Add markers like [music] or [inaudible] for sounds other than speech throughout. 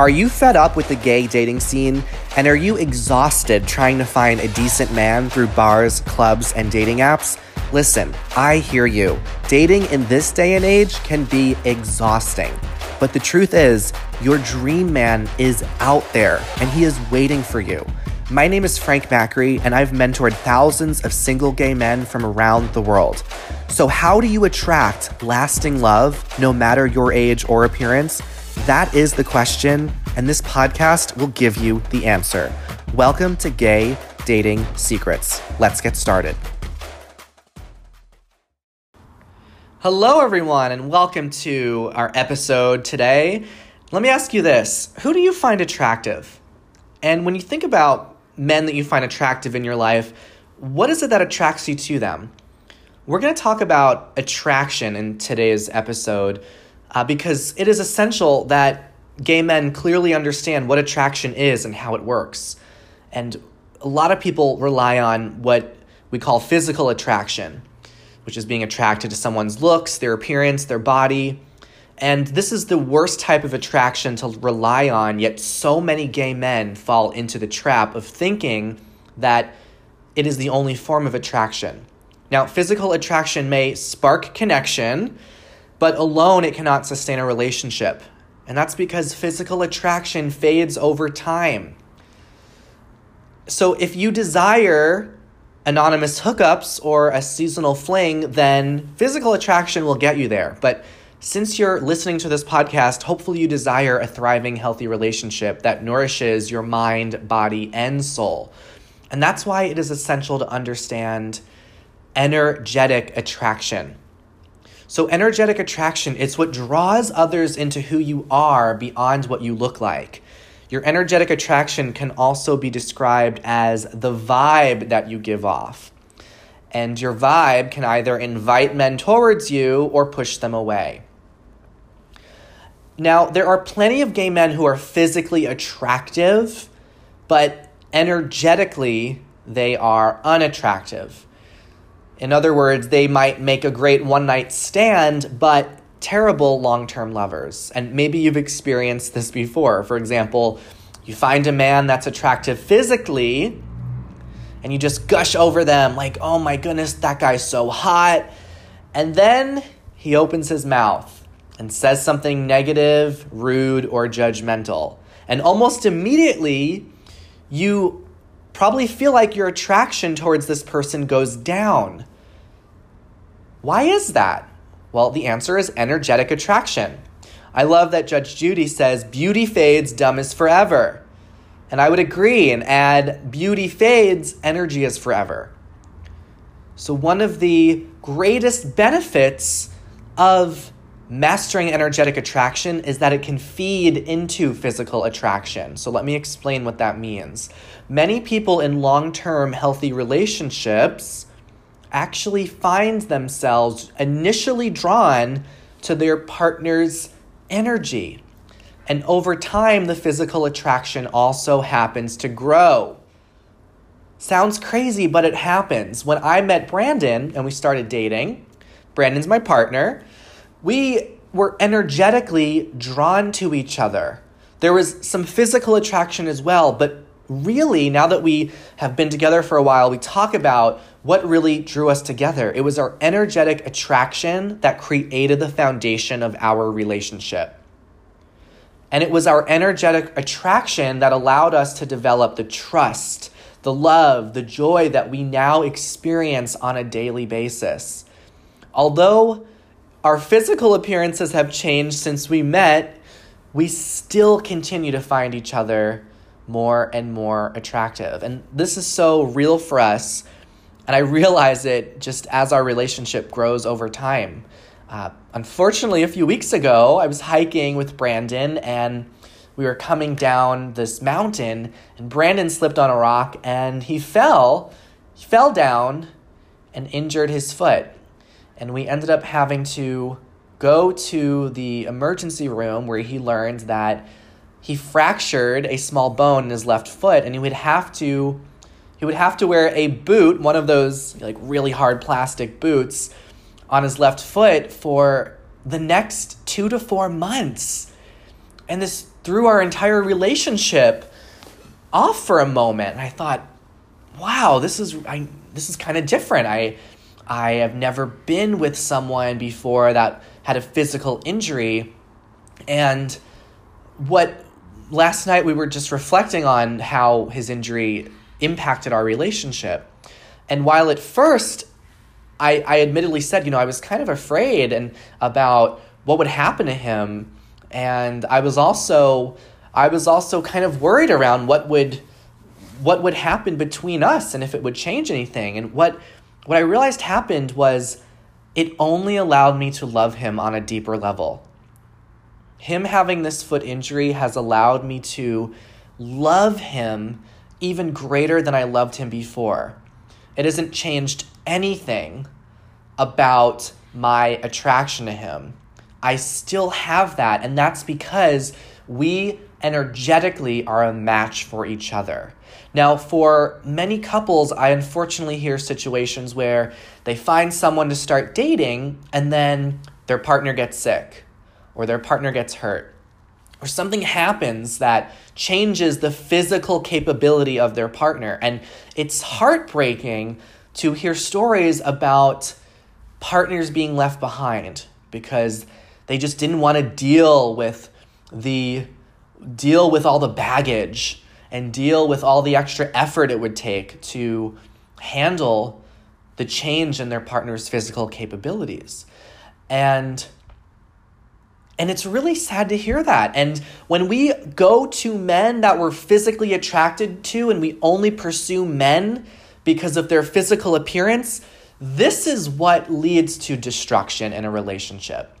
Are you fed up with the gay dating scene? And are you exhausted trying to find a decent man through bars, clubs, and dating apps? Listen, I hear you. Dating in this day and age can be exhausting. But the truth is, your dream man is out there and he is waiting for you. My name is Frank Macri, and I've mentored thousands of single gay men from around the world. So, how do you attract lasting love no matter your age or appearance? That is the question, and this podcast will give you the answer. Welcome to Gay Dating Secrets. Let's get started. Hello, everyone, and welcome to our episode today. Let me ask you this Who do you find attractive? And when you think about men that you find attractive in your life, what is it that attracts you to them? We're going to talk about attraction in today's episode uh, because it is essential that gay men clearly understand what attraction is and how it works. And a lot of people rely on what we call physical attraction, which is being attracted to someone's looks, their appearance, their body. And this is the worst type of attraction to rely on, yet, so many gay men fall into the trap of thinking that it is the only form of attraction. Now, physical attraction may spark connection, but alone it cannot sustain a relationship. And that's because physical attraction fades over time. So if you desire anonymous hookups or a seasonal fling, then physical attraction will get you there. But since you're listening to this podcast, hopefully you desire a thriving, healthy relationship that nourishes your mind, body, and soul. And that's why it is essential to understand energetic attraction. So, energetic attraction, it's what draws others into who you are beyond what you look like. Your energetic attraction can also be described as the vibe that you give off. And your vibe can either invite men towards you or push them away. Now, there are plenty of gay men who are physically attractive, but energetically, they are unattractive. In other words, they might make a great one night stand, but terrible long term lovers. And maybe you've experienced this before. For example, you find a man that's attractive physically, and you just gush over them like, oh my goodness, that guy's so hot. And then he opens his mouth and says something negative, rude, or judgmental. And almost immediately, you probably feel like your attraction towards this person goes down. Why is that? Well, the answer is energetic attraction. I love that Judge Judy says, beauty fades, dumb is forever. And I would agree and add, beauty fades, energy is forever. So, one of the greatest benefits of mastering energetic attraction is that it can feed into physical attraction. So, let me explain what that means. Many people in long term healthy relationships actually find themselves initially drawn to their partner's energy. And over time, the physical attraction also happens to grow. Sounds crazy, but it happens. When I met Brandon and we started dating, Brandon's my partner, we were energetically drawn to each other. There was some physical attraction as well, but really, now that we have been together for a while, we talk about what really drew us together. It was our energetic attraction that created the foundation of our relationship. And it was our energetic attraction that allowed us to develop the trust, the love, the joy that we now experience on a daily basis. Although our physical appearances have changed since we met, we still continue to find each other more and more attractive. And this is so real for us. And I realize it just as our relationship grows over time. Uh, unfortunately, a few weeks ago, I was hiking with Brandon and we were coming down this mountain, and Brandon slipped on a rock and he fell. He fell down and injured his foot. And we ended up having to go to the emergency room where he learned that he fractured a small bone in his left foot and he would have to he would have to wear a boot, one of those like really hard plastic boots on his left foot for the next 2 to 4 months. and this threw our entire relationship off for a moment. And I thought, wow, this is I this is kind of different. I I have never been with someone before that had a physical injury and what last night we were just reflecting on how his injury impacted our relationship. And while at first I, I admittedly said, you know, I was kind of afraid and about what would happen to him. And I was also I was also kind of worried around what would what would happen between us and if it would change anything. And what what I realized happened was it only allowed me to love him on a deeper level. Him having this foot injury has allowed me to love him even greater than I loved him before. It hasn't changed anything about my attraction to him. I still have that, and that's because we energetically are a match for each other. Now, for many couples, I unfortunately hear situations where they find someone to start dating and then their partner gets sick or their partner gets hurt or something happens that changes the physical capability of their partner. And it's heartbreaking to hear stories about partners being left behind because they just didn't want to deal with the deal with all the baggage and deal with all the extra effort it would take to handle the change in their partner's physical capabilities. And and it's really sad to hear that. And when we go to men that we're physically attracted to and we only pursue men because of their physical appearance, this is what leads to destruction in a relationship.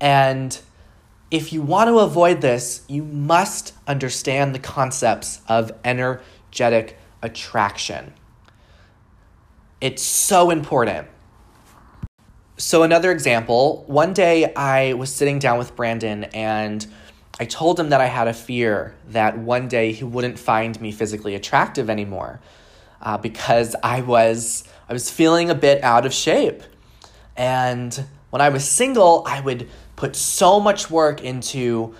And if you want to avoid this, you must understand the concepts of energetic attraction. It's so important. So, another example one day I was sitting down with Brandon and I told him that I had a fear that one day he wouldn't find me physically attractive anymore uh, because I was, I was feeling a bit out of shape. And when I was single, I would put so much work into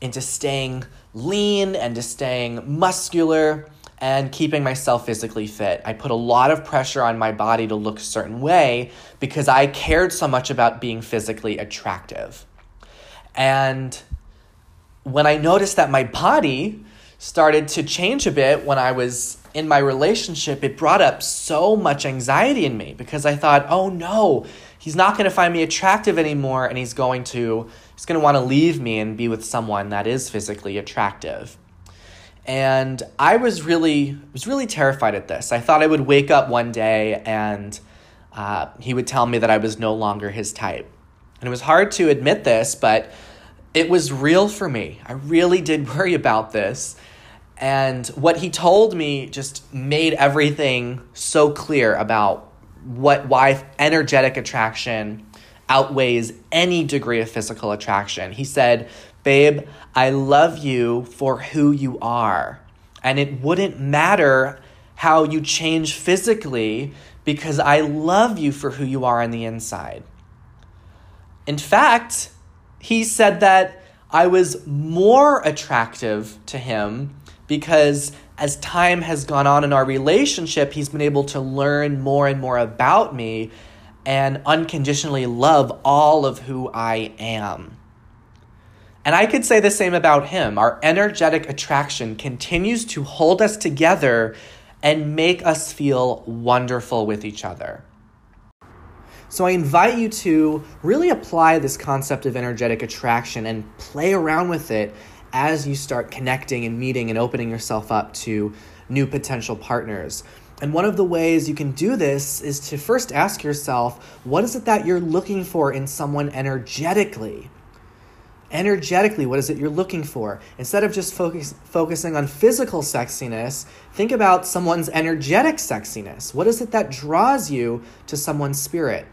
into staying lean and to staying muscular and keeping myself physically fit. I put a lot of pressure on my body to look a certain way because I cared so much about being physically attractive. And when I noticed that my body started to change a bit when I was in my relationship, it brought up so much anxiety in me because I thought, oh no, he's not going to find me attractive anymore and he's going to he's going to want to leave me and be with someone that is physically attractive and i was really was really terrified at this. I thought i would wake up one day and uh, he would tell me that i was no longer his type. And it was hard to admit this but it was real for me. I really did [laughs] worry about this. And what he told me just made everything so clear about what why energetic attraction outweighs any degree of physical attraction. He said, "Babe, I love you for who you are, and it wouldn't matter how you change physically because I love you for who you are on the inside." In fact, he said that I was more attractive to him because as time has gone on in our relationship, he's been able to learn more and more about me and unconditionally love all of who I am. And I could say the same about him. Our energetic attraction continues to hold us together and make us feel wonderful with each other. So I invite you to really apply this concept of energetic attraction and play around with it as you start connecting and meeting and opening yourself up to new potential partners. And one of the ways you can do this is to first ask yourself, what is it that you're looking for in someone energetically? Energetically, what is it you're looking for? Instead of just focus, focusing on physical sexiness, think about someone's energetic sexiness. What is it that draws you to someone's spirit?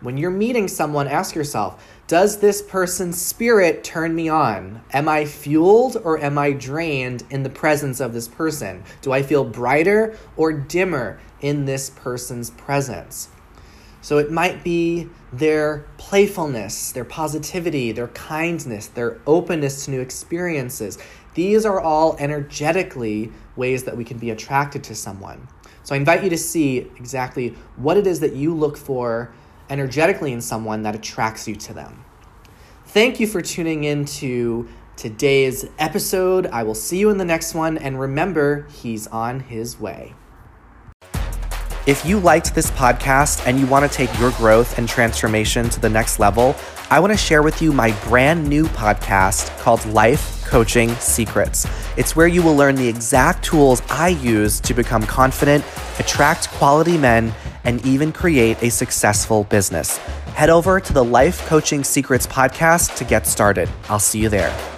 When you're meeting someone, ask yourself Does this person's spirit turn me on? Am I fueled or am I drained in the presence of this person? Do I feel brighter or dimmer in this person's presence? So it might be their playfulness, their positivity, their kindness, their openness to new experiences. These are all energetically ways that we can be attracted to someone. So I invite you to see exactly what it is that you look for energetically in someone that attracts you to them. Thank you for tuning in to today's episode. I will see you in the next one, and remember, he's on his way. If you liked this podcast and you want to take your growth and transformation to the next level, I want to share with you my brand new podcast called Life Coaching Secrets. It's where you will learn the exact tools I use to become confident, attract quality men, and even create a successful business. Head over to the Life Coaching Secrets podcast to get started. I'll see you there.